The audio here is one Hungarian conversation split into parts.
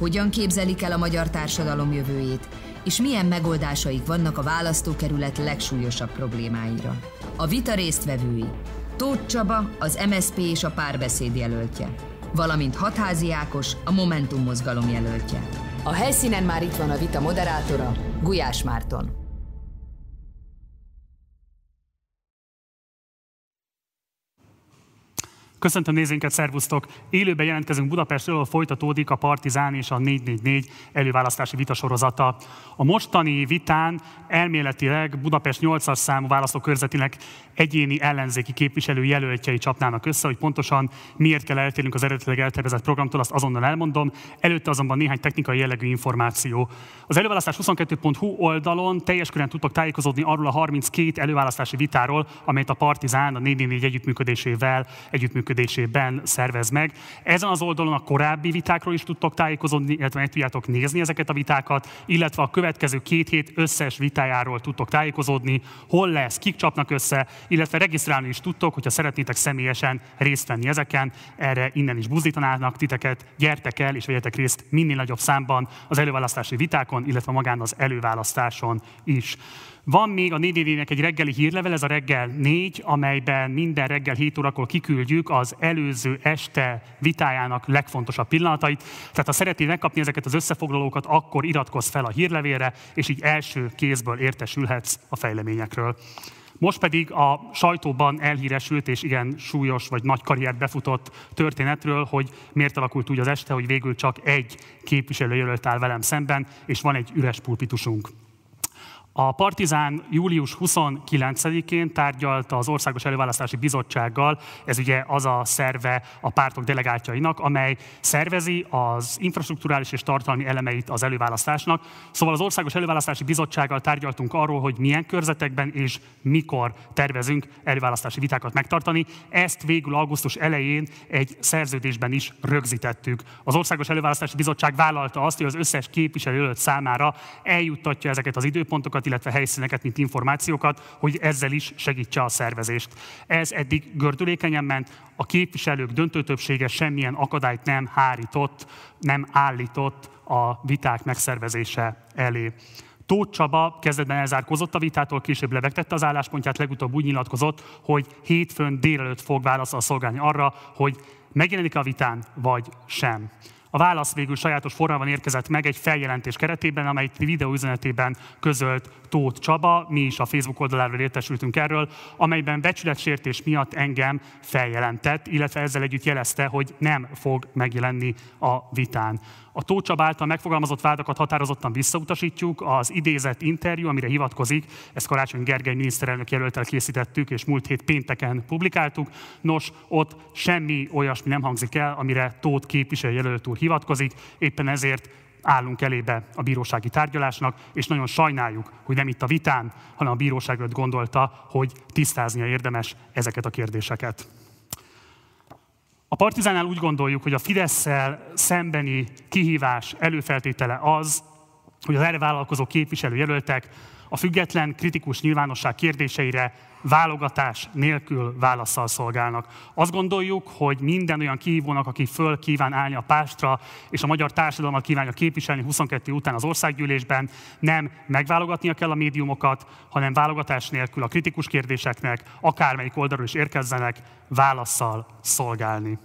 hogyan képzelik el a magyar társadalom jövőjét, és milyen megoldásaik vannak a választókerület legsúlyosabb problémáira. A vita résztvevői Tóth Csaba, az MSP és a párbeszéd jelöltje, valamint Hatházi Ákos, a Momentum mozgalom jelöltje. A helyszínen már itt van a vita moderátora, Gulyás Márton. Köszöntöm nézőinket, szervusztok! Élőben jelentkezünk Budapestről, folytatódik a Partizán és a 444 előválasztási vitasorozata. A mostani vitán elméletileg Budapest 8-as számú választókörzetének egyéni ellenzéki képviselő jelöltjei csapnának össze, hogy pontosan miért kell eltérnünk az eredetileg eltervezett programtól, azt azonnal elmondom. Előtte azonban néhány technikai jellegű információ. Az előválasztás 22.hu oldalon teljes körön tudtok tájékozódni arról a 32 előválasztási vitáról, amelyet a Partizán a 444 együttműködésével együttműködésében szervez meg. Ezen az oldalon a korábbi vitákról is tudtok tájékozódni, illetve meg tudjátok nézni ezeket a vitákat, illetve a következő két hét összes vitájáról tudtok tájékozódni, hol lesz, kik csapnak össze, illetve regisztrálni is tudtok, hogyha szeretnétek személyesen részt venni ezeken, erre innen is buzdítanának titeket, gyertek el és vegyetek részt minél nagyobb számban az előválasztási vitákon, illetve magán az előválasztáson is. Van még a 4 nek egy reggeli hírlevel, ez a reggel 4, amelyben minden reggel 7 órakor kiküldjük az előző este vitájának legfontosabb pillanatait. Tehát ha szeretnél megkapni ezeket az összefoglalókat, akkor iratkozz fel a hírlevélre, és így első kézből értesülhetsz a fejleményekről. Most pedig a sajtóban elhíresült és igen súlyos vagy nagy karriert befutott történetről, hogy miért alakult úgy az este, hogy végül csak egy képviselőjelölt áll velem szemben, és van egy üres pulpitusunk. A Partizán július 29-én tárgyalta az Országos Előválasztási Bizottsággal, ez ugye az a szerve a pártok delegátjainak, amely szervezi az infrastruktúrális és tartalmi elemeit az előválasztásnak. Szóval az Országos Előválasztási Bizottsággal tárgyaltunk arról, hogy milyen körzetekben és mikor tervezünk előválasztási vitákat megtartani. Ezt végül augusztus elején egy szerződésben is rögzítettük. Az Országos Előválasztási Bizottság vállalta azt, hogy az összes képviselő számára eljuttatja ezeket az időpontokat, illetve helyszíneket, mint információkat, hogy ezzel is segítse a szervezést. Ez eddig gördülékenyen ment, a képviselők döntő többsége semmilyen akadályt nem hárított, nem állított a viták megszervezése elé. Tóth Csaba kezdetben elzárkozott a vitától, később lebegtette az álláspontját, legutóbb úgy nyilatkozott, hogy hétfőn délelőtt fog válaszol szolgálni arra, hogy megjelenik a vitán, vagy sem. A válasz végül sajátos formában érkezett meg egy feljelentés keretében, amely videóüzenetében közölt Tóth Csaba, mi is a Facebook oldaláról értesültünk erről, amelyben becsületsértés miatt engem feljelentett, illetve ezzel együtt jelezte, hogy nem fog megjelenni a vitán. A Tóth Csaba által megfogalmazott vádakat határozottan visszautasítjuk. Az idézett interjú, amire hivatkozik, ezt Karácsony Gergely miniszterelnök jelöltel készítettük, és múlt hét pénteken publikáltuk. Nos, ott semmi olyasmi nem hangzik el, amire Tóth képviselő jelölt úr hivatkozik, éppen ezért állunk elébe a bírósági tárgyalásnak, és nagyon sajnáljuk, hogy nem itt a vitán, hanem a bíróság gondolta, hogy tisztáznia érdemes ezeket a kérdéseket. A Partizánál úgy gondoljuk, hogy a fidesz szembeni kihívás előfeltétele az, hogy az erre vállalkozó képviselőjelöltek a független, kritikus nyilvánosság kérdéseire válogatás nélkül válaszsal szolgálnak. Azt gondoljuk, hogy minden olyan kihívónak, aki föl kíván állni a pástra, és a magyar társadalmat kívánja képviselni 22 után az országgyűlésben, nem megválogatnia kell a médiumokat, hanem válogatás nélkül a kritikus kérdéseknek, akármelyik oldalról is érkezzenek, válaszsal szolgálni.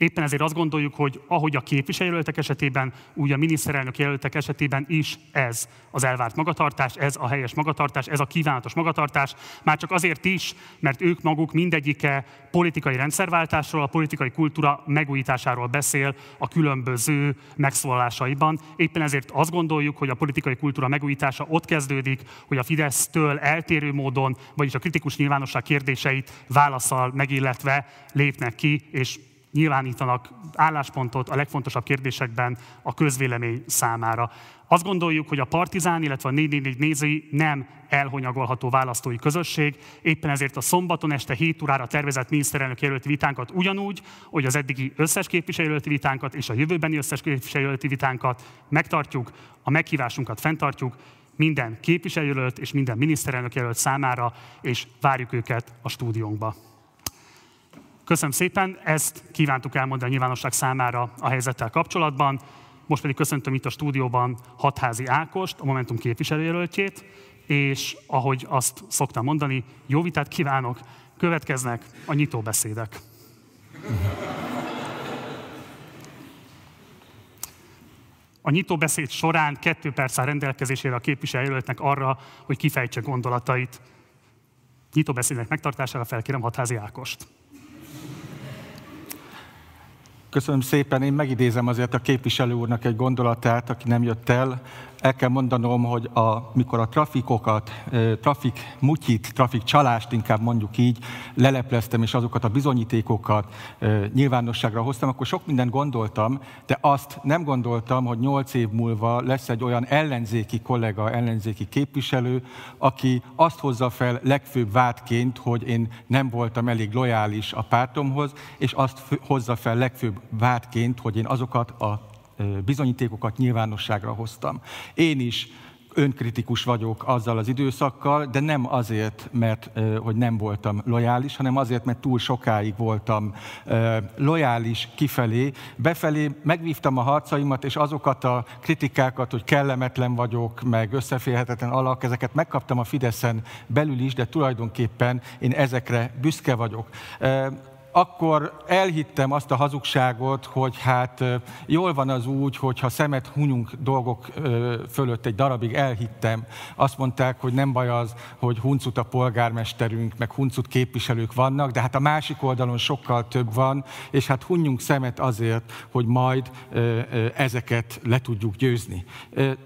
Éppen ezért azt gondoljuk, hogy ahogy a képviselőjelöltek esetében, úgy a miniszterelnök jelöltek esetében is ez az elvárt magatartás, ez a helyes magatartás, ez a kívánatos magatartás, már csak azért is, mert ők maguk mindegyike politikai rendszerváltásról, a politikai kultúra megújításáról beszél a különböző megszólalásaiban. Éppen ezért azt gondoljuk, hogy a politikai kultúra megújítása ott kezdődik, hogy a Fidesztől eltérő módon, vagyis a kritikus nyilvánosság kérdéseit válaszal megilletve lépnek ki, és nyilvánítanak álláspontot a legfontosabb kérdésekben a közvélemény számára. Azt gondoljuk, hogy a Partizán, illetve a 444 nézői nem elhonyagolható választói közösség, éppen ezért a szombaton este 7 órára tervezett miniszterelnök jelölti vitánkat ugyanúgy, hogy az eddigi összes képviselőjelölti vitánkat és a jövőbeni összes képviselőjelölti vitánkat megtartjuk, a meghívásunkat fenntartjuk, minden képviselőjelölt és minden miniszterelnök jelölt számára, és várjuk őket a stúdiónkba. Köszönöm szépen, ezt kívántuk elmondani a nyilvánosság számára a helyzettel kapcsolatban. Most pedig köszöntöm itt a stúdióban Hatházi Ákost, a Momentum képviselőjelöltjét, és ahogy azt szoktam mondani, jó vitát kívánok, következnek a nyitóbeszédek. A nyitóbeszéd során kettő perc áll rendelkezésére a képviselőjelöltnek arra, hogy kifejtse gondolatait. Nyitóbeszédnek megtartására felkérem Hatházi Ákost. Köszönöm szépen, én megidézem azért a képviselő úrnak egy gondolatát, aki nem jött el el kell mondanom, hogy a, mikor a trafikokat, trafik mutyit, trafik csalást inkább mondjuk így, lelepleztem, és azokat a bizonyítékokat nyilvánosságra hoztam, akkor sok mindent gondoltam, de azt nem gondoltam, hogy nyolc év múlva lesz egy olyan ellenzéki kollega, ellenzéki képviselő, aki azt hozza fel legfőbb vádként, hogy én nem voltam elég lojális a pártomhoz, és azt hozza fel legfőbb vádként, hogy én azokat a bizonyítékokat nyilvánosságra hoztam. Én is önkritikus vagyok azzal az időszakkal, de nem azért, mert hogy nem voltam lojális, hanem azért, mert túl sokáig voltam lojális kifelé. Befelé megvívtam a harcaimat, és azokat a kritikákat, hogy kellemetlen vagyok, meg összeférhetetlen alak, ezeket megkaptam a Fideszen belül is, de tulajdonképpen én ezekre büszke vagyok akkor elhittem azt a hazugságot, hogy hát jól van az úgy, hogy ha szemet hunyunk dolgok fölött egy darabig, elhittem. Azt mondták, hogy nem baj az, hogy huncut a polgármesterünk, meg huncut képviselők vannak, de hát a másik oldalon sokkal több van, és hát hunyunk szemet azért, hogy majd ezeket le tudjuk győzni.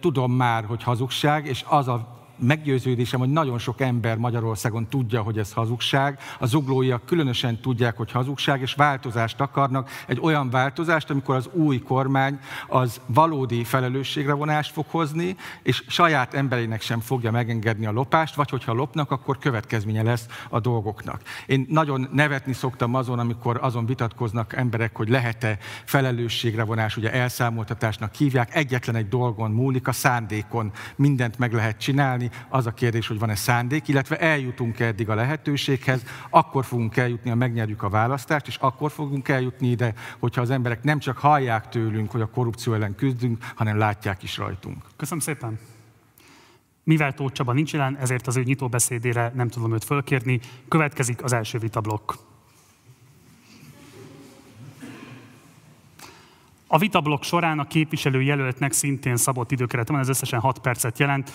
Tudom már, hogy hazugság, és az a meggyőződésem, hogy nagyon sok ember Magyarországon tudja, hogy ez hazugság. A zuglóiak különösen tudják, hogy hazugság, és változást akarnak. Egy olyan változást, amikor az új kormány az valódi felelősségre vonást fog hozni, és saját emberének sem fogja megengedni a lopást, vagy hogyha lopnak, akkor következménye lesz a dolgoknak. Én nagyon nevetni szoktam azon, amikor azon vitatkoznak emberek, hogy lehet-e felelősségre vonás, ugye elszámoltatásnak hívják. Egyetlen egy dolgon múlik, a szándékon mindent meg lehet csinálni, csinálni. Az a kérdés, hogy van-e szándék, illetve eljutunk -e eddig a lehetőséghez, akkor fogunk eljutni, ha megnyerjük a választást, és akkor fogunk eljutni ide, hogyha az emberek nem csak hallják tőlünk, hogy a korrupció ellen küzdünk, hanem látják is rajtunk. Köszönöm szépen! Mivel Tóth Csaba nincs jelen, ezért az ő nyitóbeszédére nem tudom őt fölkérni. Következik az első vitablokk. A vitablok során a képviselő jelöltnek szintén szabott időkeret van, ez összesen 6 percet jelent,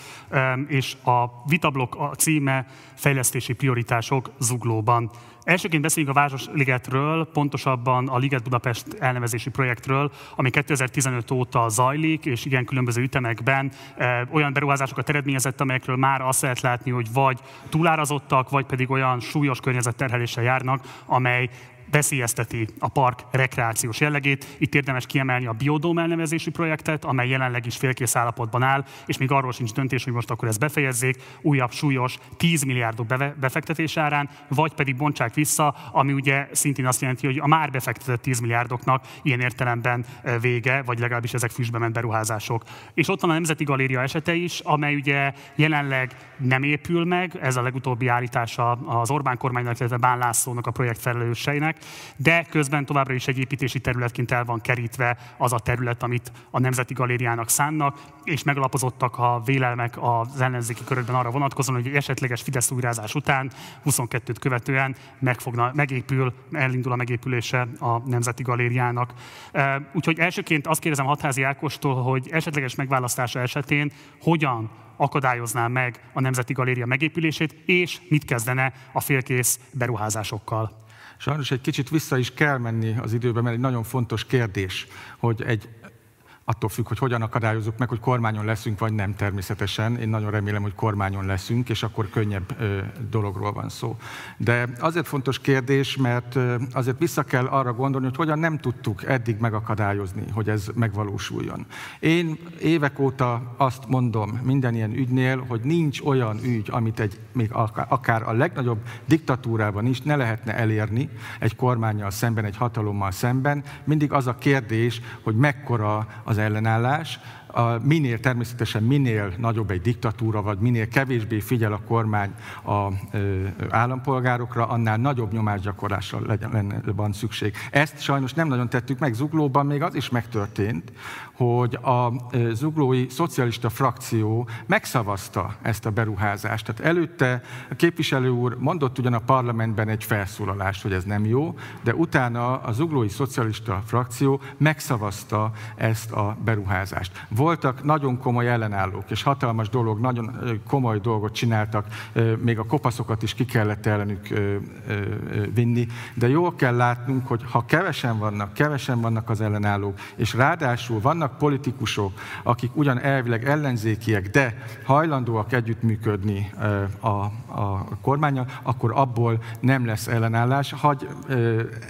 és a vitablok a címe Fejlesztési prioritások zuglóban. Elsőként beszéljünk a Városligetről, pontosabban a Liget Budapest elnevezési projektről, ami 2015 óta zajlik, és igen különböző ütemekben olyan beruházásokat eredményezett, amelyekről már azt lehet látni, hogy vagy túlárazottak, vagy pedig olyan súlyos környezetterheléssel járnak, amely veszélyezteti a park rekreációs jellegét. Itt érdemes kiemelni a Biodóm elnevezésű projektet, amely jelenleg is félkész állapotban áll, és még arról sincs döntés, hogy most akkor ezt befejezzék, újabb súlyos 10 milliárdok befektetés árán, vagy pedig bontsák vissza, ami ugye szintén azt jelenti, hogy a már befektetett 10 milliárdoknak ilyen értelemben vége, vagy legalábbis ezek füstbe ment beruházások. És ott van a Nemzeti Galéria esete is, amely ugye jelenleg nem épül meg, ez a legutóbbi állítása az Orbán kormánynak, illetve Bán Lászlónak a projekt felelőseinek, de közben továbbra is egy építési területként el van kerítve az a terület, amit a Nemzeti Galériának szánnak, és megalapozottak a vélelmek az ellenzéki körökben arra vonatkozóan, hogy esetleges Fidesz újrázás után, 22-t követően megfogna, megépül, elindul a megépülése a Nemzeti Galériának. Úgyhogy elsőként azt kérdezem Hatházi Ákostól, hogy esetleges megválasztása esetén hogyan akadályozná meg a Nemzeti Galéria megépülését, és mit kezdene a félkész beruházásokkal. Sajnos egy kicsit vissza is kell menni az időbe, mert egy nagyon fontos kérdés, hogy egy attól függ, hogy hogyan akadályozunk meg, hogy kormányon leszünk, vagy nem természetesen. Én nagyon remélem, hogy kormányon leszünk, és akkor könnyebb dologról van szó. De azért fontos kérdés, mert azért vissza kell arra gondolni, hogy hogyan nem tudtuk eddig megakadályozni, hogy ez megvalósuljon. Én évek óta azt mondom minden ilyen ügynél, hogy nincs olyan ügy, amit egy, még akár a legnagyobb diktatúrában is ne lehetne elérni egy kormányjal szemben, egy hatalommal szemben. Mindig az a kérdés, hogy mekkora az ellenállás, a minél természetesen minél nagyobb egy diktatúra, vagy minél kevésbé figyel a kormány a ö, állampolgárokra, annál nagyobb nyomásgyakorlásra legyen, van szükség. Ezt sajnos nem nagyon tettük meg. Zuglóban még az is megtörtént, hogy a zuglói szocialista frakció megszavazta ezt a beruházást. Tehát előtte a képviselő úr mondott ugyan a parlamentben egy felszólalást, hogy ez nem jó, de utána a zuglói szocialista frakció megszavazta ezt a beruházást. Voltak nagyon komoly ellenállók, és hatalmas dolog, nagyon komoly dolgot csináltak, még a kopaszokat is ki kellett ellenük vinni, de jól kell látnunk, hogy ha kevesen vannak, kevesen vannak az ellenállók, és ráadásul vannak vannak politikusok, akik ugyan elvileg ellenzékiek, de hajlandóak együttműködni a, a kormánya, akkor abból nem lesz ellenállás. Hagy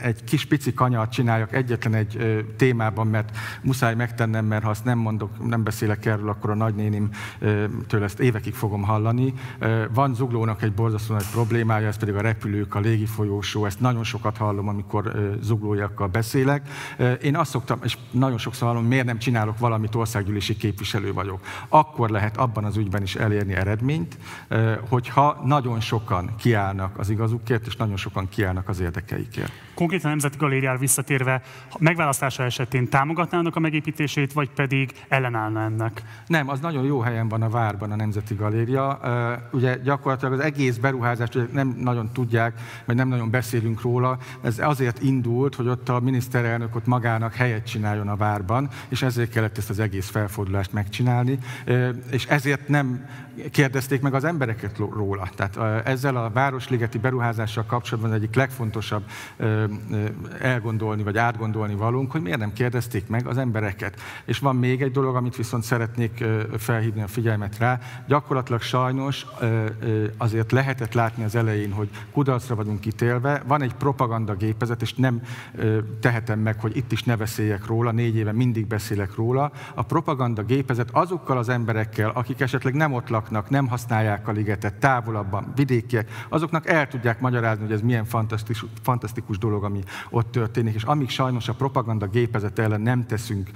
egy kis pici kanyart csináljak egyetlen egy témában, mert muszáj megtennem, mert ha azt nem mondok, nem beszélek erről, akkor a nagynénimtől ezt évekig fogom hallani. Van Zuglónak egy borzasztó nagy problémája, ez pedig a repülők, a légifolyósó, ezt nagyon sokat hallom, amikor zuglóiakkal beszélek. Én azt szoktam, és nagyon sokszor hallom, miért nem csinálok valamit, országgyűlési képviselő vagyok. Akkor lehet abban az ügyben is elérni eredményt, hogyha nagyon sokan kiállnak az igazukért, és nagyon sokan kiállnak az érdekeikért. Konkrétan a Nemzeti Galériára visszatérve, megválasztása esetén támogatnának a megépítését, vagy pedig ellenállna ennek? Nem, az nagyon jó helyen van a várban a Nemzeti Galéria. Ugye gyakorlatilag az egész beruházást nem nagyon tudják, vagy nem nagyon beszélünk róla. Ez azért indult, hogy ott a miniszterelnök ott magának helyet csináljon a várban, és ezért kellett ezt az egész felfordulást megcsinálni, és ezért nem kérdezték meg az embereket róla. Tehát ezzel a Városligeti beruházással kapcsolatban az egyik legfontosabb elgondolni vagy átgondolni valunk, hogy miért nem kérdezték meg az embereket. És van még egy dolog, amit viszont szeretnék felhívni a figyelmet rá. Gyakorlatilag sajnos azért lehetett látni az elején, hogy kudarcra vagyunk ítélve. Van egy propaganda gépezet, és nem tehetem meg, hogy itt is ne beszéljek róla, négy éve mindig beszélek róla. A propaganda gépezet azokkal az emberekkel, akik esetleg nem ott laknak, nem használják a ligetet, távolabban, vidékiek, azoknak el tudják magyarázni, hogy ez milyen fantasztikus, fantasztikus dolog, ami ott történik, és amíg sajnos a propaganda gépezet ellen nem teszünk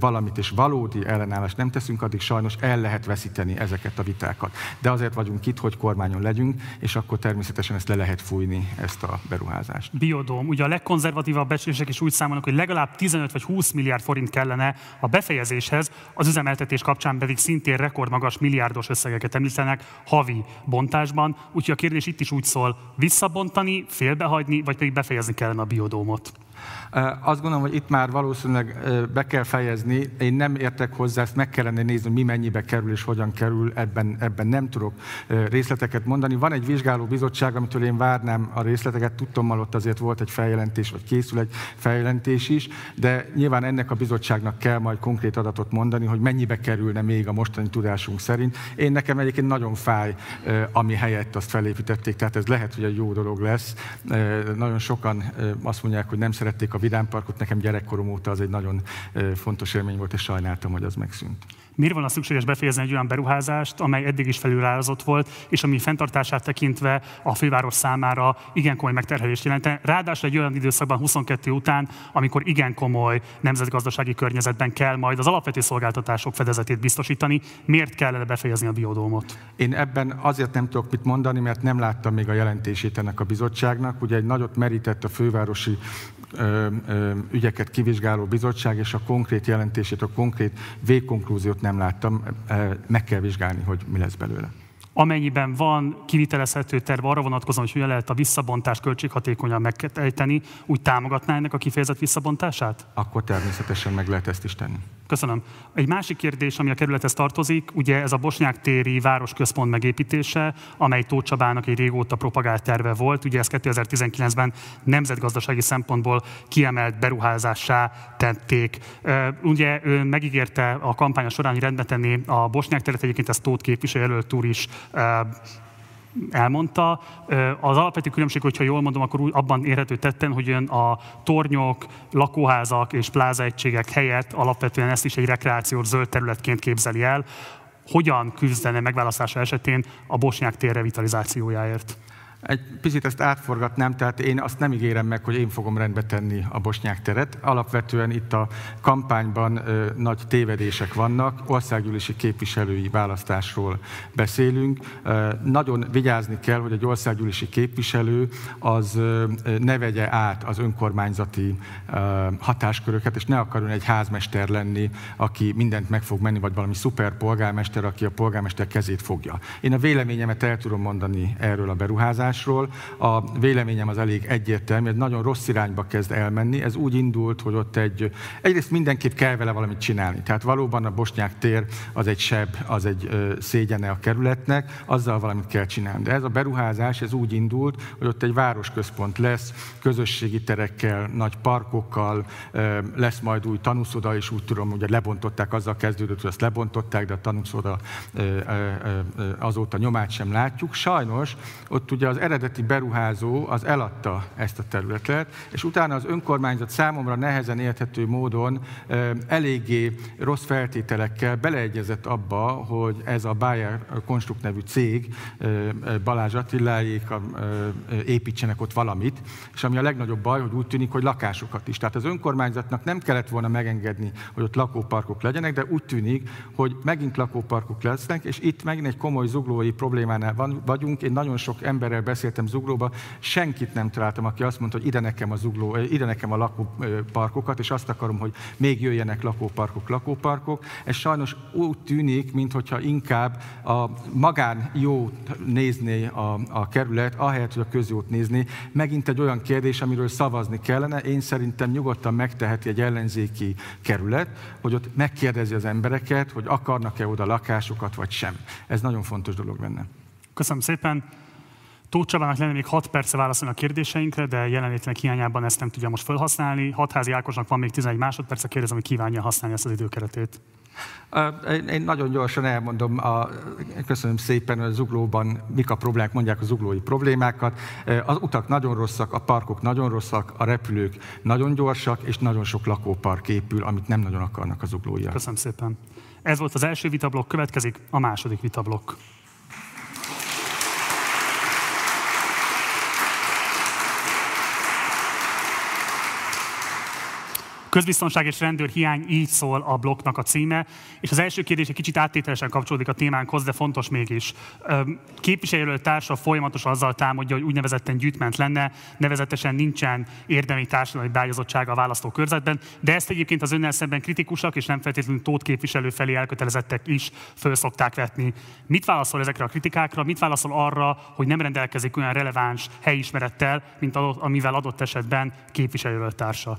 valamit, és valódi ellenállást nem teszünk, addig sajnos el lehet veszíteni ezeket a vitákat. De azért vagyunk itt, hogy kormányon legyünk, és akkor természetesen ezt le lehet fújni, ezt a beruházást. Biodóm. Ugye a legkonzervatívabb becslések is úgy számolnak, hogy legalább 15 vagy 20 milliárd forint kellene a befejezéshez, az üzemeltetés kapcsán pedig szintén rekordmagas milliárdos összegeket említenek havi bontásban. Úgyhogy a kérdés itt is úgy szól, visszabontani, félbehagyni, vagy pedig befejezni kellene a biodómot. Azt gondolom, hogy itt már valószínűleg be kell fejezni. Én nem értek hozzá, ezt meg kellene nézni, mi mennyibe kerül és hogyan kerül, ebben, ebben nem tudok részleteket mondani. Van egy vizsgáló bizottság, amitől én várnám a részleteket, tudtam, ott azért volt egy feljelentés, vagy készül egy feljelentés is, de nyilván ennek a bizottságnak kell majd konkrét adatot mondani, hogy mennyibe kerülne még a mostani tudásunk szerint. Én nekem egyébként nagyon fáj, ami helyett azt felépítették, tehát ez lehet, hogy egy jó dolog lesz. Nagyon sokan azt mondják, hogy nem szerették a vidámparkot, nekem gyerekkorom óta az egy nagyon fontos élmény volt, és sajnáltam, hogy az megszűnt. Miért van a szükséges befejezni egy olyan beruházást, amely eddig is felülárazott volt, és ami fenntartását tekintve a főváros számára igen komoly megterhelést jelent. Ráadásul egy olyan időszakban 22 után, amikor igen komoly nemzetgazdasági környezetben kell majd az alapvető szolgáltatások fedezetét biztosítani, miért kellene befejezni a biodómot? Én ebben azért nem tudok mit mondani, mert nem láttam még a jelentését ennek a bizottságnak. Ugye egy nagyot merített a fővárosi ö, ö, ügyeket kivizsgáló bizottság, és a konkrét jelentését, a konkrét végkonklúziót nem láttam, meg kell vizsgálni, hogy mi lesz belőle. Amennyiben van kivitelezhető terv arra vonatkozóan, hogy hogyan lehet a visszabontást költséghatékonyan megejteni, úgy támogatná ennek a kifejezett visszabontását? Akkor természetesen meg lehet ezt is tenni. Köszönöm. Egy másik kérdés, ami a kerülethez tartozik, ugye ez a Bosnyák téri városközpont megépítése, amely Tóth Csabának egy régóta propagált terve volt. Ugye ezt 2019-ben nemzetgazdasági szempontból kiemelt beruházássá tették. Ugye ő megígérte a kampánya során, hogy rendbe tenni a Bosnyák teret, egyébként ezt Tóth képviselőjelölt úr is elmondta. Az alapvető különbség, hogyha jól mondom, akkor abban érhető tetten, hogy ön a tornyok, lakóházak és plázaegységek helyett alapvetően ezt is egy rekreációs zöld területként képzeli el. Hogyan küzdene megválasztása esetén a Bosnyák tér revitalizációjáért? Egy picit ezt átforgatnám, tehát én azt nem ígérem meg, hogy én fogom rendbe tenni a bosnyák teret. Alapvetően itt a kampányban ö, nagy tévedések vannak, országgyűlési képviselői választásról beszélünk. Ö, nagyon vigyázni kell, hogy egy országgyűlési képviselő az ö, ne vegye át az önkormányzati ö, hatásköröket, és ne akarjon egy házmester lenni, aki mindent meg fog menni, vagy valami szuper polgármester, aki a polgármester kezét fogja. Én a véleményemet el tudom mondani erről a beruházásról, megoldásról. A véleményem az elég egyértelmű, ez nagyon rossz irányba kezd elmenni. Ez úgy indult, hogy ott egy, egyrészt mindenképp kell vele valamit csinálni. Tehát valóban a Bosnyák tér az egy seb, az egy szégyene a kerületnek, azzal valamit kell csinálni. De ez a beruházás, ez úgy indult, hogy ott egy városközpont lesz, közösségi terekkel, nagy parkokkal, lesz majd új tanúszoda, és úgy tudom, hogy lebontották, azzal kezdődött, hogy azt lebontották, de a tanúszoda azóta nyomát sem látjuk. Sajnos ott ugye az eredeti beruházó az eladta ezt a területet, és utána az önkormányzat számomra nehezen érthető módon eléggé rossz feltételekkel beleegyezett abba, hogy ez a Bayer Konstrukt nevű cég, Balázs Attiláék építsenek ott valamit, és ami a legnagyobb baj, hogy úgy tűnik, hogy lakásokat is. Tehát az önkormányzatnak nem kellett volna megengedni, hogy ott lakóparkok legyenek, de úgy tűnik, hogy megint lakóparkok lesznek, és itt megint egy komoly zuglói problémánál vagyunk. Én nagyon sok emberrel beszéltem Zuglóba, senkit nem találtam, aki azt mondta, hogy ide nekem a, zugló, ide nekem a lakóparkokat, és azt akarom, hogy még jöjjenek lakóparkok, lakóparkok. Ez sajnos úgy tűnik, mintha inkább a magán jó nézné a, a kerület, ahelyett, hogy a közjót nézni. Megint egy olyan kérdés, amiről szavazni kellene. Én szerintem nyugodtan megteheti egy ellenzéki kerület, hogy ott megkérdezi az embereket, hogy akarnak-e oda lakásokat, vagy sem. Ez nagyon fontos dolog lenne. Köszönöm szépen. Tóth Csabának lenne még 6 perce válaszolni a kérdéseinkre, de jelenlétnek hiányában ezt nem tudja most felhasználni. Hatházi Ákosnak van még 11 másodperce, kérdezem, hogy kívánja használni ezt az időkeretét. Én nagyon gyorsan elmondom, a, köszönöm szépen, hogy a zuglóban mik a problémák, mondják a zuglói problémákat. Az utak nagyon rosszak, a parkok nagyon rosszak, a repülők nagyon gyorsak, és nagyon sok lakópark épül, amit nem nagyon akarnak a zuglóiak. Köszönöm szépen. Ez volt az első vitablok, következik a második vitablok. Közbiztonság és rendőr hiány, így szól a blokknak a címe. És az első kérdés egy kicsit áttételesen kapcsolódik a témánkhoz, de fontos mégis. Képviselő társa folyamatosan azzal támadja, hogy úgynevezetten gyűjtment lenne, nevezetesen nincsen érdemi társadalmi beágyazottsága a választókörzetben, de ezt egyébként az önnel szemben kritikusak és nem feltétlenül tót képviselő felé elkötelezettek is föl szokták vetni. Mit válaszol ezekre a kritikákra, mit válaszol arra, hogy nem rendelkezik olyan releváns helyismerettel, mint amivel adott esetben képviselőtársa?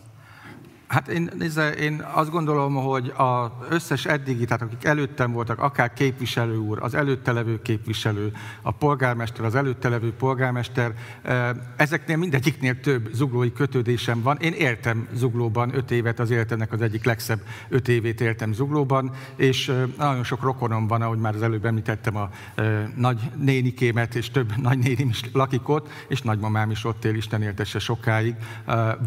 Hát én, én azt gondolom, hogy az összes eddigi, tehát akik előttem voltak, akár képviselő úr, az előtte levő képviselő, a polgármester, az előtte levő polgármester, eh, ezeknél mindegyiknél több zuglói kötődésem van. Én éltem zuglóban öt évet, az életemnek az egyik legszebb öt évét éltem zuglóban, és eh, nagyon sok rokonom van, ahogy már az előbb említettem, a eh, nagy nénikémet, és több nagy nénim is lakik ott, és nagymamám is ott él, Isten éltesse sokáig.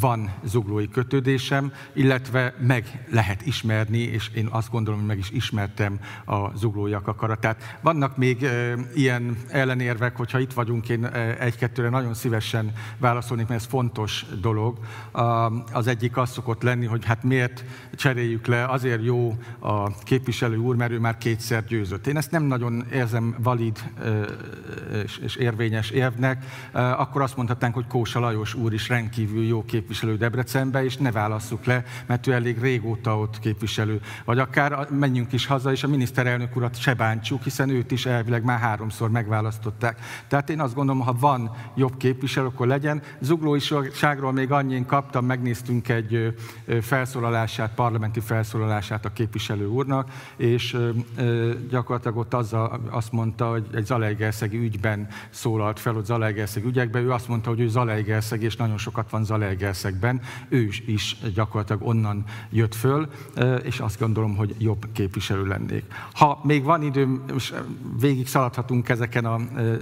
Van zuglói kötődésem, illetve meg lehet ismerni, és én azt gondolom, hogy meg is ismertem a zuglóiak akaratát. Vannak még ilyen ellenérvek, hogyha itt vagyunk, én egy-kettőre nagyon szívesen válaszolnék, mert ez fontos dolog. Az egyik az szokott lenni, hogy hát miért cseréljük le, azért jó a képviselő úr, mert ő már kétszer győzött. Én ezt nem nagyon érzem valid és érvényes érvnek. Akkor azt mondhatnánk, hogy Kósa Lajos úr is rendkívül jó képviselő Debrecenbe, és ne válasszuk le, mert ő elég régóta ott képviselő. Vagy akár menjünk is haza, és a miniszterelnök urat se bántsuk, hiszen őt is elvileg már háromszor megválasztották. Tehát én azt gondolom, ha van jobb képviselő, akkor legyen. Zuglóiságról még annyién kaptam, megnéztünk egy felszólalását, parlamenti felszólalását a képviselő úrnak, és gyakorlatilag ott azzal azt mondta, hogy egy Zalaegerszegi ügyben szólalt fel, ott Zalaegerszegi ügyekben, ő azt mondta, hogy ő Zalaegerszeg, és nagyon sokat van Zalaegerszegben, ő is gyakorlatilag onnan jött föl, és azt gondolom, hogy jobb képviselő lennék. Ha még van időm, végig szaladhatunk ezeken a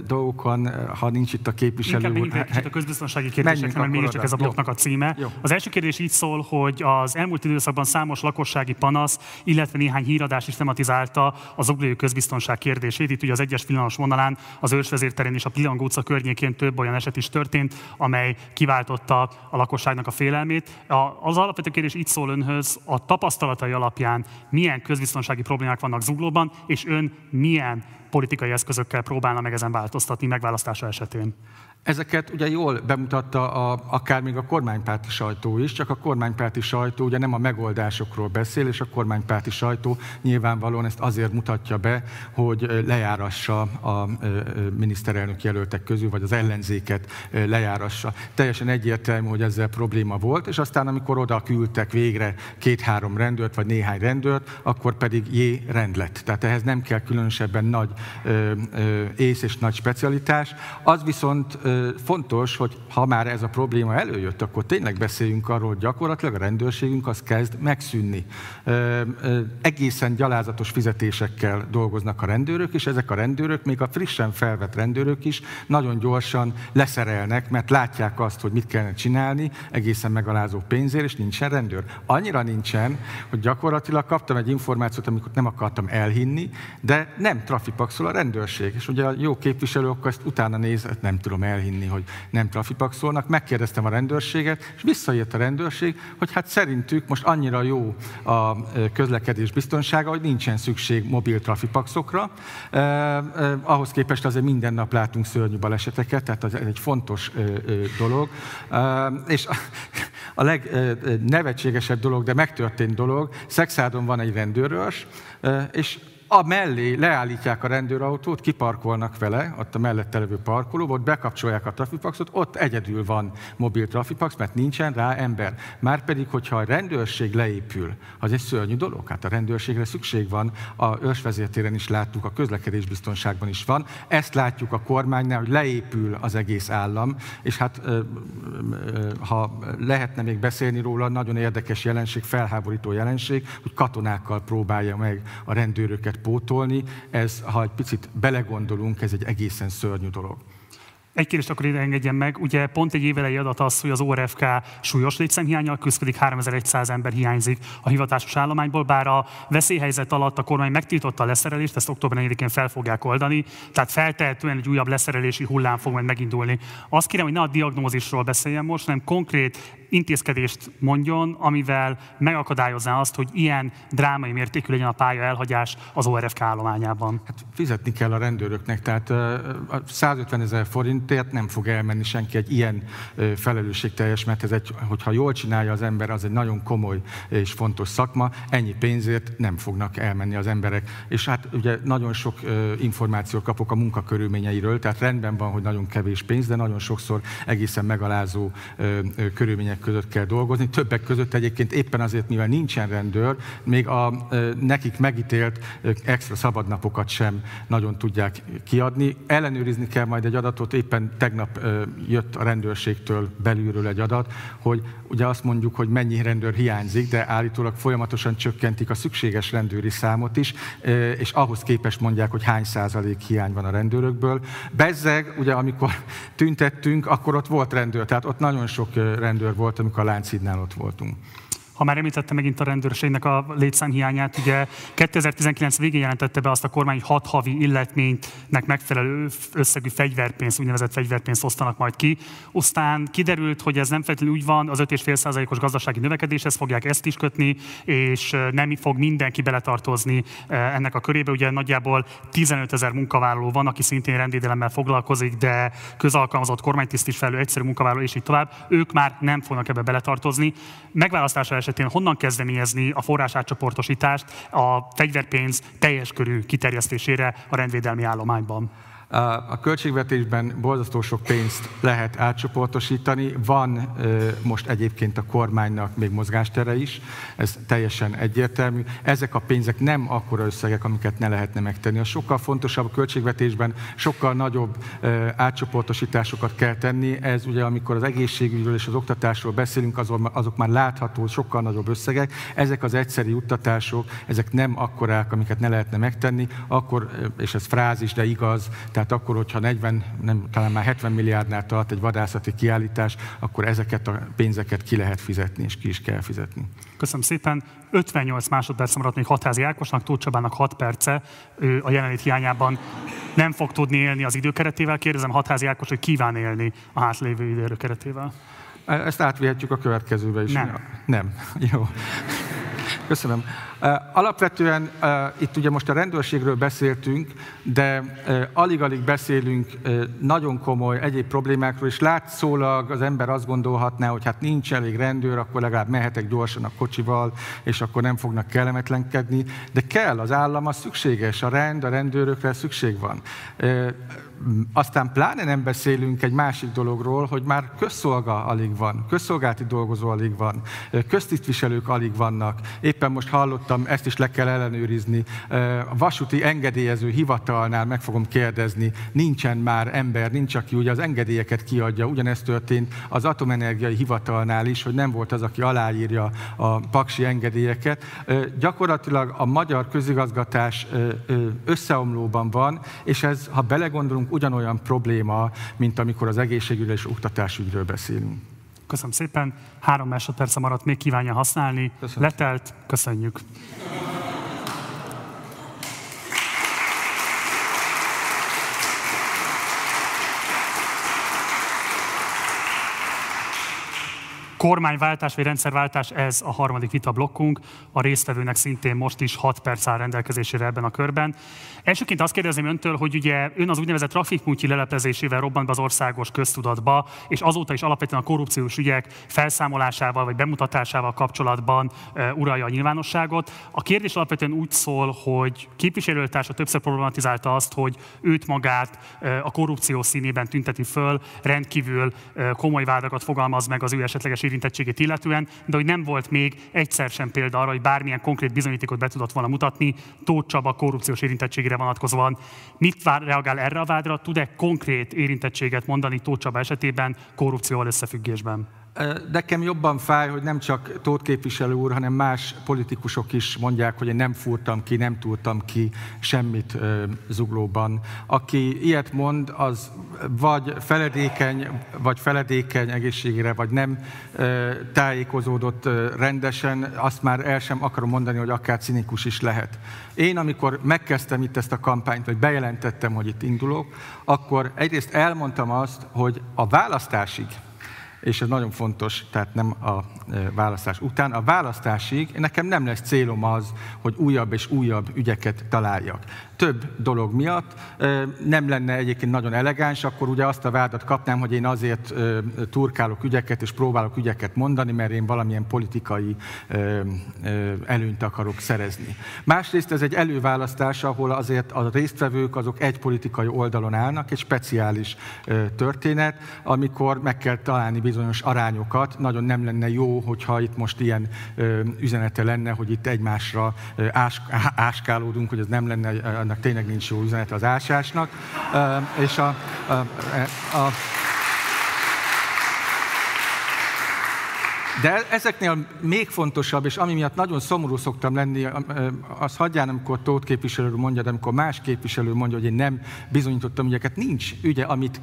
dolgokon, ha nincs itt a képviselő Inkább úr. Inkább a közbiztonsági kérdésekre, mert mégiscsak ez a blokknak a címe. Jó. Az első kérdés így szól, hogy az elmúlt időszakban számos lakossági panasz, illetve néhány híradás is tematizálta az uglói közbiztonság kérdését. Itt ugye az egyes villanos vonalán, az ősvezérterén és a Pilangó utca környékén több olyan eset is történt, amely kiváltotta a lakosságnak a félelmét. Az alapvető kérdés így szól önhöz, a tapasztalatai alapján milyen közbiztonsági problémák vannak Zuglóban, és ön milyen politikai eszközökkel próbálna meg ezen változtatni megválasztása esetén? Ezeket ugye jól bemutatta a, akár még a kormánypárti sajtó is, csak a kormánypárti sajtó ugye nem a megoldásokról beszél, és a kormánypárti sajtó nyilvánvalóan ezt azért mutatja be, hogy lejárassa a miniszterelnök jelöltek közül, vagy az ellenzéket lejárassa. Teljesen egyértelmű, hogy ezzel probléma volt, és aztán amikor oda küldtek végre két-három rendőrt, vagy néhány rendőrt, akkor pedig jé rend lett. Tehát ehhez nem kell különösebben nagy ész és nagy specialitás. Az viszont fontos, hogy ha már ez a probléma előjött, akkor tényleg beszéljünk arról, hogy gyakorlatilag a rendőrségünk az kezd megszűnni. Egészen gyalázatos fizetésekkel dolgoznak a rendőrök, és ezek a rendőrök, még a frissen felvett rendőrök is nagyon gyorsan leszerelnek, mert látják azt, hogy mit kellene csinálni, egészen megalázó pénzért, és nincsen rendőr. Annyira nincsen, hogy gyakorlatilag kaptam egy információt, amikor nem akartam elhinni, de nem trafipaxol a rendőrség. És ugye a jó képviselő akkor ezt utána néz, nem tudom elhinni elhinni, hogy nem trafipaxolnak. Megkérdeztem a rendőrséget, és visszajött a rendőrség, hogy hát szerintük most annyira jó a közlekedés biztonsága, hogy nincsen szükség mobil trafipaxokra. Ahhoz képest azért minden nap látunk szörnyű baleseteket, tehát ez egy fontos dolog. És a legnevetségesebb dolog, de megtörtént dolog, Szexádon van egy rendőrös, és a mellé leállítják a rendőrautót, kiparkolnak vele, ott a mellette levő parkoló, ott bekapcsolják a trafipaxot, ott egyedül van mobil trafipax, mert nincsen rá ember. Márpedig, hogyha a rendőrség leépül, az egy szörnyű dolog. Hát a rendőrségre szükség van, a ősvezértéren is láttuk, a közlekedésbiztonságban is van. Ezt látjuk a kormánynál, hogy leépül az egész állam, és hát ha lehetne még beszélni róla, nagyon érdekes jelenség, felháborító jelenség, hogy katonákkal próbálja meg a rendőröket pótolni, ez, ha egy picit belegondolunk, ez egy egészen szörnyű dolog. Egy kérdést akkor ide engedjen meg. Ugye pont egy évelei adat az, hogy az ORFK súlyos létszámhiányjal küzdik, 3100 ember hiányzik a hivatásos állományból, bár a veszélyhelyzet alatt a kormány megtiltotta a leszerelést, ezt október 4-én fel fogják oldani, tehát feltehetően egy újabb leszerelési hullám fog majd megindulni. Azt kérem, hogy ne a diagnózisról beszéljen most, hanem konkrét intézkedést mondjon, amivel megakadályozná azt, hogy ilyen drámai mértékű legyen a pálya elhagyás az ORFK állományában. Hát fizetni kell a rendőröknek, tehát 150 ezer forintért nem fog elmenni senki egy ilyen felelősségteljes, mert ez egy, hogyha jól csinálja az ember, az egy nagyon komoly és fontos szakma, ennyi pénzért nem fognak elmenni az emberek. És hát ugye nagyon sok információt kapok a munkakörülményeiről, tehát rendben van, hogy nagyon kevés pénz, de nagyon sokszor egészen megalázó körülmények között kell dolgozni. Többek között egyébként éppen azért, mivel nincsen rendőr, még a nekik megítélt extra szabadnapokat sem nagyon tudják kiadni. Ellenőrizni kell majd egy adatot, éppen tegnap jött a rendőrségtől belülről egy adat, hogy ugye azt mondjuk, hogy mennyi rendőr hiányzik, de állítólag folyamatosan csökkentik a szükséges rendőri számot is, és ahhoz képest mondják, hogy hány százalék hiány van a rendőrökből. Bezzeg, ugye amikor tüntettünk, akkor ott volt rendőr, tehát ott nagyon sok rendőr volt, amikor a Lánchídnál ott voltunk ha már említette megint a rendőrségnek a létszámhiányát, ugye 2019 végén jelentette be azt a kormány, hogy hat havi illetménynek megfelelő összegű fegyverpénzt, úgynevezett fegyverpénzt osztanak majd ki. Aztán kiderült, hogy ez nem feltétlenül úgy van, az 5,5%-os gazdasági növekedéshez fogják ezt is kötni, és nem fog mindenki beletartozni ennek a körébe. Ugye nagyjából 15 ezer munkavállaló van, aki szintén rendvédelemmel foglalkozik, de közalkalmazott kormánytisztviselő, egyszerű munkavállaló, és így tovább. Ők már nem fognak ebbe beletartozni. Megválasztása esetén honnan kezdeményezni a forrás átcsoportosítást a fegyverpénz teljes körű kiterjesztésére a rendvédelmi állományban? A költségvetésben borzasztó sok pénzt lehet átcsoportosítani. Van most egyébként a kormánynak még mozgástere is, ez teljesen egyértelmű. Ezek a pénzek nem akkora összegek, amiket ne lehetne megtenni. A sokkal fontosabb a költségvetésben, sokkal nagyobb átcsoportosításokat kell tenni. Ez ugye, amikor az egészségügyről és az oktatásról beszélünk, azok már látható, sokkal nagyobb összegek. Ezek az egyszeri juttatások, ezek nem akkorák, amiket ne lehetne megtenni, akkor, és ez frázis, de igaz, tehát akkor, hogyha 40, nem, talán már 70 milliárdnál tart egy vadászati kiállítás, akkor ezeket a pénzeket ki lehet fizetni, és ki is kell fizetni. Köszönöm szépen. 58 másodperc maradt még Hatházi Ákosnak, Tóth Csabának 6 perce. Ő a jelenlét hiányában nem fog tudni élni az időkeretével. Kérdezem Hatházi Ákos, hogy kíván élni a hátlévő időkeretével. Ezt átvihetjük a következőbe is. Nem. Nem. Jó. Köszönöm. Alapvetően itt ugye most a rendőrségről beszéltünk, de alig-alig beszélünk nagyon komoly egyéb problémákról, és látszólag az ember azt gondolhatná, hogy hát nincs elég rendőr, akkor legalább mehetek gyorsan a kocsival, és akkor nem fognak kellemetlenkedni, de kell, az állam az szükséges, a rend, a rendőrökre szükség van. Aztán pláne nem beszélünk egy másik dologról, hogy már közszolga alig van, közszolgálti dolgozó alig van, köztisztviselők alig vannak. Éppen most hallottam, ezt is le kell ellenőrizni. A vasúti engedélyező hivatalnál meg fogom kérdezni, nincsen már ember, nincs, aki ugye az engedélyeket kiadja. Ugyanezt történt az atomenergiai hivatalnál is, hogy nem volt az, aki aláírja a paksi engedélyeket. Gyakorlatilag a magyar közigazgatás összeomlóban van, és ez, ha belegondolunk, ugyanolyan probléma, mint amikor az egészségügyről és oktatásügyről beszélünk. Köszönöm szépen. Három másodperce maradt, még kívánja használni. Köszönöm. Letelt, köszönjük. kormányváltás vagy rendszerváltás, ez a harmadik vita blokkunk. A résztvevőnek szintén most is 6 perc áll rendelkezésére ebben a körben. Elsőként azt kérdezném öntől, hogy ugye ön az úgynevezett trafikmútyi leleplezésével robbant be az országos köztudatba, és azóta is alapvetően a korrupciós ügyek felszámolásával vagy bemutatásával kapcsolatban uh, uralja a nyilvánosságot. A kérdés alapvetően úgy szól, hogy képviselőtársa többször problematizálta azt, hogy őt magát uh, a korrupció színében tünteti föl, rendkívül uh, komoly vádakat fogalmaz meg az ő esetleges érintettségét illetően, de hogy nem volt még egyszer sem példa arra, hogy bármilyen konkrét bizonyítékot be tudott volna mutatni Tóth Csaba korrupciós érintettségére vonatkozóan. Mit vár, reagál erre a vádra? Tud-e konkrét érintettséget mondani Tóth esetében korrupcióval összefüggésben? Nekem jobban fáj, hogy nem csak Tóth képviselő úr, hanem más politikusok is mondják, hogy én nem fúrtam ki, nem túrtam ki semmit zuglóban. Aki ilyet mond, az vagy feledékeny, vagy feledékeny egészségére, vagy nem tájékozódott rendesen, azt már el sem akarom mondani, hogy akár cinikus is lehet. Én, amikor megkezdtem itt ezt a kampányt, vagy bejelentettem, hogy itt indulok, akkor egyrészt elmondtam azt, hogy a választásig, és ez nagyon fontos, tehát nem a e, választás után. A választásig nekem nem lesz célom az, hogy újabb és újabb ügyeket találjak több dolog miatt. Nem lenne egyébként nagyon elegáns, akkor ugye azt a vádat kapnám, hogy én azért turkálok ügyeket és próbálok ügyeket mondani, mert én valamilyen politikai előnyt akarok szerezni. Másrészt ez egy előválasztás, ahol azért a résztvevők azok egy politikai oldalon állnak, egy speciális történet, amikor meg kell találni bizonyos arányokat. Nagyon nem lenne jó, hogyha itt most ilyen üzenete lenne, hogy itt egymásra áskálódunk, hogy ez nem lenne annak tényleg nincs jó üzenete az ásásnak. És a, a, a, a De ezeknél még fontosabb, és ami miatt nagyon szomorú szoktam lenni, az hagyján, amikor Tóth képviselő mondja, de amikor más képviselő mondja, hogy én nem bizonyítottam ügyeket, nincs ügye, amit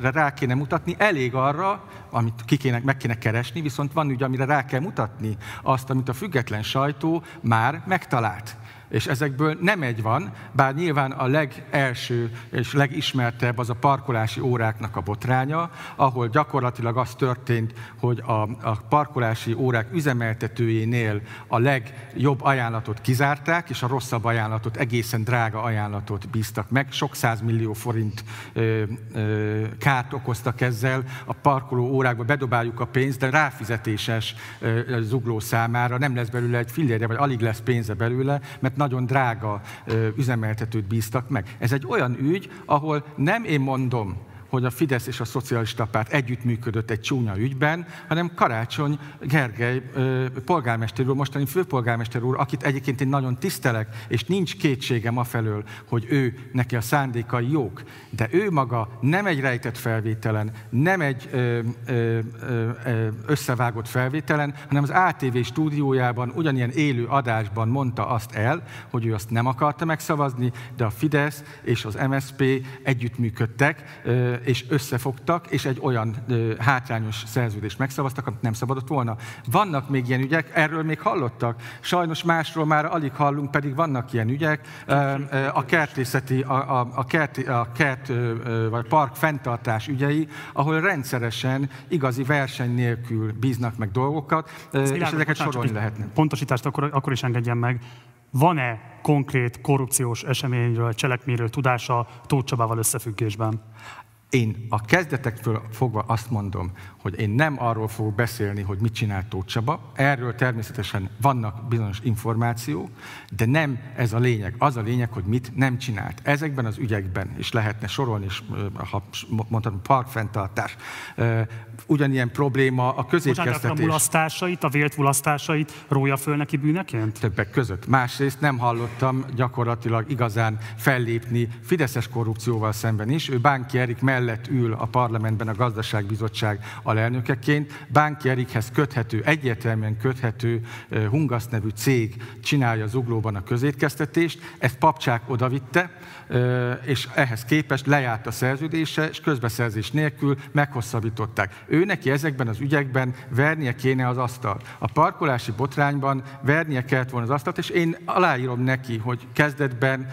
rá kéne mutatni, elég arra, amit ki kéne, meg kéne keresni, viszont van ügy, amire rá kell mutatni azt, amit a független sajtó már megtalált. És ezekből nem egy van, bár nyilván a legelső és legismertebb az a parkolási óráknak a botránya, ahol gyakorlatilag az történt, hogy a, a parkolási órák üzemeltetőjénél a legjobb ajánlatot kizárták, és a rosszabb ajánlatot, egészen drága ajánlatot bíztak meg. Sok millió forint ö, ö, kárt okoztak ezzel. A parkoló órákba bedobáljuk a pénzt, de ráfizetéses ö, zugló számára nem lesz belőle egy fillére, vagy alig lesz pénze belőle, mert nagyon drága üzemeltetőt bíztak meg. Ez egy olyan ügy, ahol nem én mondom, hogy a Fidesz és a Szocialista Párt együttműködött egy csúnya ügyben, hanem Karácsony Gergely polgármester úr, mostani főpolgármester úr, akit egyébként én nagyon tisztelek, és nincs kétségem afelől, hogy ő, neki a szándékai jók, de ő maga nem egy rejtett felvételen, nem egy ö, ö, ö, összevágott felvételen, hanem az ATV stúdiójában, ugyanilyen élő adásban mondta azt el, hogy ő azt nem akarta megszavazni, de a Fidesz és az MSP együttműködtek, és összefogtak, és egy olyan hátrányos szerződést megszavaztak, amit nem szabadott volna. Vannak még ilyen ügyek, erről még hallottak. Sajnos másról már alig hallunk, pedig vannak ilyen ügyek. A kertészeti, a, a, a, kert, a kert vagy park fenntartás ügyei, ahol rendszeresen igazi verseny nélkül bíznak meg dolgokat, Ez és ezeket sorolni lehetne. Pontosítást akkor, akkor is engedjen meg. Van-e konkrét korrupciós eseményről, cselekményről tudása Tóth Csabával összefüggésben? Én a kezdetektől fogva azt mondom, hogy én nem arról fogok beszélni, hogy mit csinált Tóth Csaba. Erről természetesen vannak bizonyos információk, de nem ez a lényeg. Az a lényeg, hogy mit nem csinált. Ezekben az ügyekben is lehetne sorolni, és ha mondhatom, parkfenntartás, ugyanilyen probléma a közétkeztetés. Bocsánat, a mulasztásait, a vélt mulasztásait rója föl neki bűneként? Többek között. Másrészt nem hallottam gyakorlatilag igazán fellépni Fideszes korrupcióval szemben is. Ő Bánki Erik mellett ül a parlamentben a gazdaságbizottság alelnökeként. Bánki Erikhez köthető, egyértelműen köthető Hungasz nevű cég csinálja Zuglóban a közétkeztetést. Ezt Papcsák odavitte, és ehhez képest lejárt a szerződése, és közbeszerzés nélkül meghosszabbították. Ő neki ezekben az ügyekben vernie kéne az asztalt. A parkolási botrányban vernie kellett volna az asztalt, és én aláírom neki, hogy kezdetben,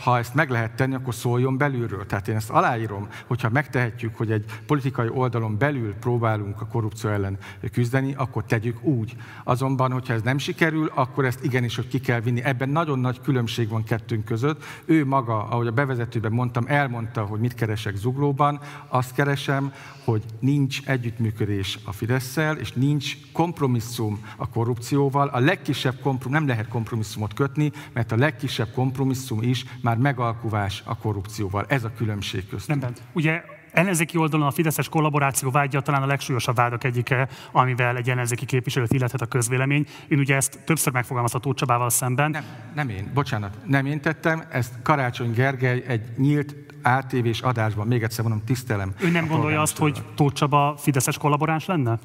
ha ezt meg lehet tenni, akkor szóljon belülről. Tehát én ezt aláírom, hogyha megtehetjük, hogy egy politikai oldalon belül próbálunk a korrupció ellen küzdeni, akkor tegyük úgy. Azonban, hogyha ez nem sikerül, akkor ezt igenis, hogy ki kell vinni. Ebben nagyon nagy különbség van kettőnk között. Ő maga, ahogy a bevezetőben mondtam, elmondta, hogy mit keresek zuglóban. Azt keresem, hogy nincs együttműködés a fidesz és nincs kompromisszum a korrupcióval. A legkisebb kompromisszum, nem lehet kompromisszumot kötni, mert a legkisebb kompromisszum is már megalkuvás a korrupcióval. Ez a különbség köztünk. Nem, ugye ellenzéki oldalon a Fideszes kollaboráció vágya talán a legsúlyosabb vádak egyike, amivel egy ellenzéki képviselőt illethet a közvélemény. Én ugye ezt többször megfogalmazható Csabával szemben. Nem, nem én, bocsánat, nem én tettem, ezt Karácsony Gergely egy nyílt ATV-s adásban, még egyszer mondom, tisztelem. Ő nem gondolja azt, hogy Tóth Csaba Fideszes kollaboráns lenne?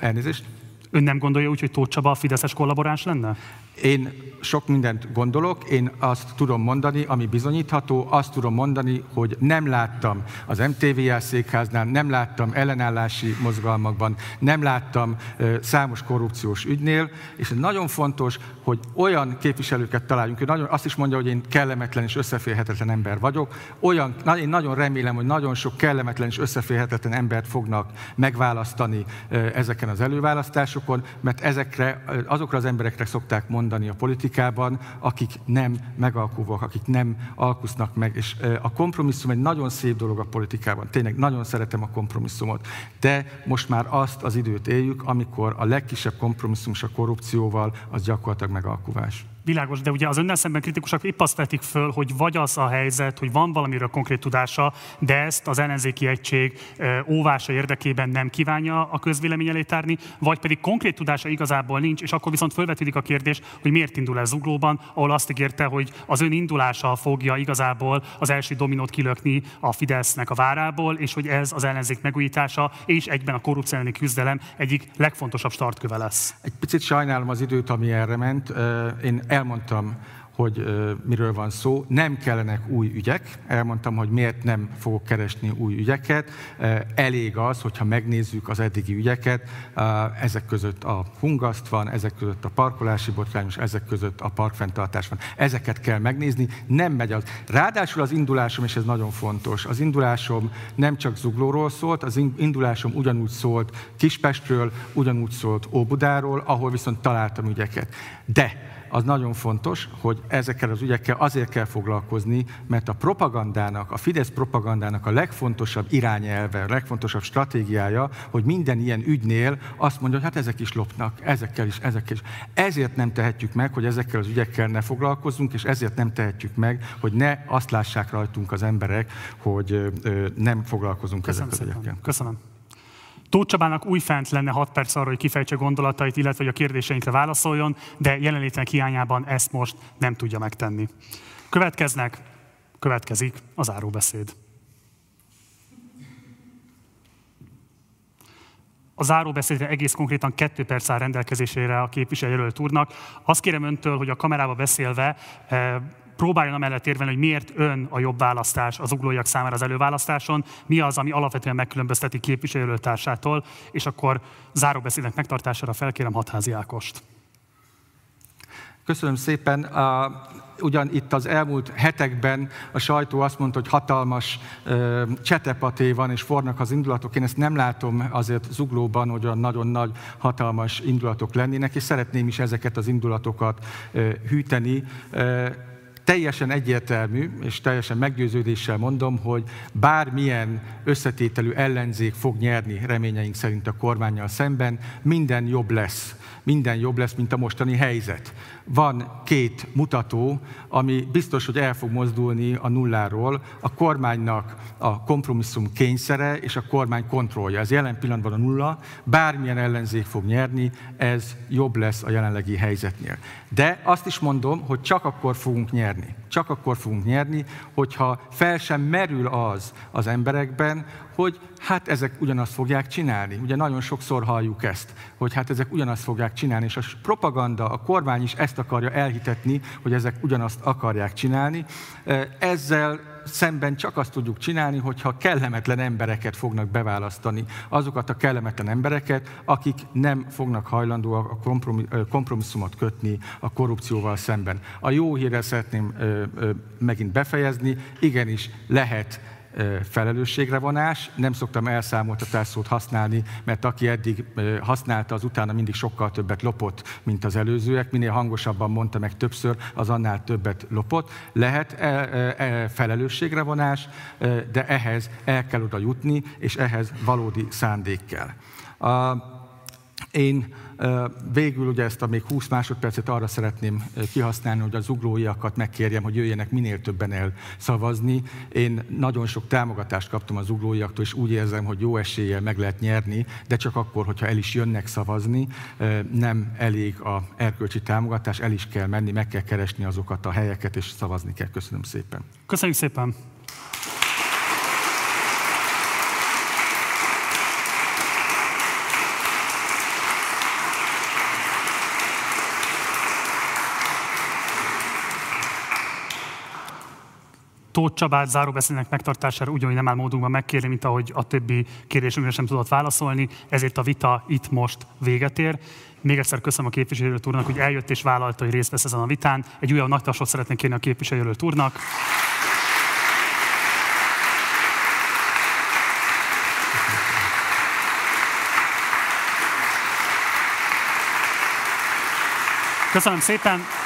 Elnézést? Ön nem gondolja úgy, hogy Tóth Csaba Fideszes kollaboráns lenne? Én sok mindent gondolok, én azt tudom mondani, ami bizonyítható, azt tudom mondani, hogy nem láttam az MTVL székháznál, nem láttam ellenállási mozgalmakban, nem láttam számos korrupciós ügynél, és nagyon fontos, hogy olyan képviselőket találjunk, ő nagyon, azt is mondja, hogy én kellemetlen és összeférhetetlen ember vagyok, olyan, én nagyon remélem, hogy nagyon sok kellemetlen és összeférhetetlen embert fognak megválasztani ezeken az előválasztásokon, mert ezekre, azokra az emberekre szokták mondani, mondani a politikában, akik nem megalkuvok, akik nem alkusznak meg. És a kompromisszum egy nagyon szép dolog a politikában. Tényleg nagyon szeretem a kompromisszumot. De most már azt az időt éljük, amikor a legkisebb kompromisszum a korrupcióval az gyakorlatilag megalkuvás. Világos, de ugye az önnel szemben kritikusak épp azt vetik föl, hogy vagy az a helyzet, hogy van valamiről konkrét tudása, de ezt az ellenzéki egység óvása érdekében nem kívánja a közvélemény elé tárni, vagy pedig konkrét tudása igazából nincs, és akkor viszont felvetődik a kérdés, hogy miért indul ez zuglóban, ahol azt ígérte, hogy az ön indulása fogja igazából az első dominót kilökni a Fidesznek a várából, és hogy ez az ellenzék megújítása és egyben a korrupció küzdelem egyik legfontosabb startköve lesz. Egy picit sajnálom az időt, ami erre ment. Én elmondtam, hogy miről van szó. Nem kellenek új ügyek. Elmondtam, hogy miért nem fogok keresni új ügyeket. Elég az, hogyha megnézzük az eddigi ügyeket. Ezek között a hungaszt van, ezek között a parkolási botrányos, ezek között a parkfenntartás van. Ezeket kell megnézni. Nem megy az. Ráadásul az indulásom, és ez nagyon fontos, az indulásom nem csak Zuglóról szólt, az indulásom ugyanúgy szólt Kispestről, ugyanúgy szólt Óbudáról, ahol viszont találtam ügyeket. De az nagyon fontos, hogy ezekkel az ügyekkel azért kell foglalkozni, mert a propagandának, a Fidesz propagandának a legfontosabb irányelve, a legfontosabb stratégiája, hogy minden ilyen ügynél azt mondja, hogy hát ezek is lopnak, ezekkel is, ezekkel is. Ezért nem tehetjük meg, hogy ezekkel az ügyekkel ne foglalkozzunk, és ezért nem tehetjük meg, hogy ne azt lássák rajtunk az emberek, hogy nem foglalkozunk Köszönöm ezekkel az ügyekkel. Köszönöm. Tóth Csabának újfent lenne 6 perc arra, hogy kifejtse gondolatait, illetve hogy a kérdéseinkre válaszoljon, de jelenlétenek hiányában ezt most nem tudja megtenni. Következnek, következik az áróbeszéd. A záróbeszédre egész konkrétan kettő perc áll rendelkezésére a képviselőjelölt úrnak. Azt kérem öntől, hogy a kamerába beszélve eh, próbáljon amellett érvelni, hogy miért ön a jobb választás az uglóiak számára az előválasztáson, mi az, ami alapvetően megkülönbözteti képviselőtársától, és akkor záróbeszédnek megtartására felkérem Hatházi Ákost. Köszönöm szépen. A, ugyan itt az elmúlt hetekben a sajtó azt mondta, hogy hatalmas ö, csetepaté van, és fornak az indulatok. Én ezt nem látom azért zuglóban, hogy olyan nagyon nagy, hatalmas indulatok lennének, és szeretném is ezeket az indulatokat ö, hűteni. Ö, teljesen egyértelmű, és teljesen meggyőződéssel mondom, hogy bármilyen összetételű ellenzék fog nyerni reményeink szerint a kormányjal szemben, minden jobb lesz. Minden jobb lesz, mint a mostani helyzet. Van két mutató, ami biztos, hogy el fog mozdulni a nulláról, a kormánynak a kompromisszum kényszere és a kormány kontrollja. Ez jelen pillanatban a nulla, bármilyen ellenzék fog nyerni, ez jobb lesz a jelenlegi helyzetnél. De azt is mondom, hogy csak akkor fogunk nyerni. Csak akkor fogunk nyerni, hogyha fel sem merül az az emberekben, hogy hát ezek ugyanazt fogják csinálni. Ugye nagyon sokszor halljuk ezt, hogy hát ezek ugyanazt fogják csinálni, és a propaganda, a kormány is ezt akarja elhitetni, hogy ezek ugyanazt akarják csinálni. Ezzel szemben csak azt tudjuk csinálni, hogyha kellemetlen embereket fognak beválasztani. Azokat a kellemetlen embereket, akik nem fognak hajlandóak a kompromisszumot kötni a korrupcióval szemben. A jó hírrel szeretném megint befejezni, igenis lehet felelősségre vonás. Nem szoktam elszámoltatás szót használni, mert aki eddig használta, az utána mindig sokkal többet lopott, mint az előzőek. Minél hangosabban mondta meg többször, az annál többet lopott. Lehet e, felelősségre vonás, de ehhez el kell oda jutni, és ehhez valódi szándék kell. Én Végül ugye ezt a még 20 másodpercet arra szeretném kihasználni, hogy az uglóiakat megkérjem, hogy jöjjenek minél többen el szavazni. Én nagyon sok támogatást kaptam az uglóiaktól, és úgy érzem, hogy jó eséllyel meg lehet nyerni, de csak akkor, hogyha el is jönnek szavazni, nem elég a erkölcsi támogatás, el is kell menni, meg kell keresni azokat a helyeket, és szavazni kell. Köszönöm szépen. Köszönjük szépen. Tóth Csabát záróbeszédnek megtartására ugyanúgy nem áll módunkban megkérni, mint ahogy a többi kérdésünkre sem tudott válaszolni, ezért a vita itt most véget ér. Még egyszer köszönöm a képviselőt úrnak, hogy eljött és vállalta, hogy részt vesz ezen a vitán. Egy újabb nagy tapsot szeretnék kérni a képviselőt úrnak. Köszönöm szépen!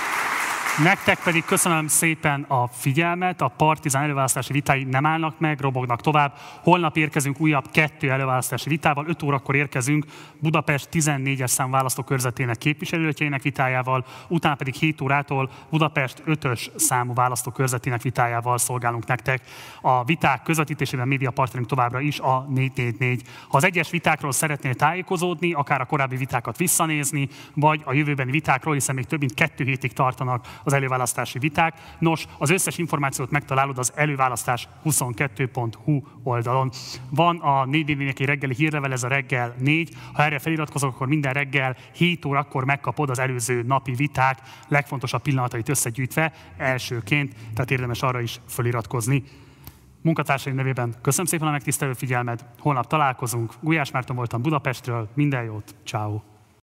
Nektek pedig köszönöm szépen a figyelmet, a partizán előválasztási vitái nem állnak meg, robognak tovább. Holnap érkezünk újabb kettő előválasztási vitával, 5 órakor érkezünk Budapest 14-es szám választókörzetének képviselőtjeinek vitájával, utána pedig 7 órától Budapest 5-ös számú választókörzetének vitájával szolgálunk nektek. A viták közvetítésében média partnerünk továbbra is a 444. Ha az egyes vitákról szeretnél tájékozódni, akár a korábbi vitákat visszanézni, vagy a jövőbeni vitákról, hiszen még több mint kettő hétig tartanak az előválasztási viták. Nos, az összes információt megtalálod az előválasztás22.hu oldalon. Van a 4 reggeli hírlevel, ez a reggel 4. Ha erre feliratkozol, akkor minden reggel 7 órakor megkapod az előző napi viták legfontosabb pillanatait összegyűjtve elsőként, tehát érdemes arra is feliratkozni. Munkatársaim nevében köszönöm szépen a megtisztelő figyelmed, holnap találkozunk. Gulyás Márton voltam Budapestről, minden jót, ciao.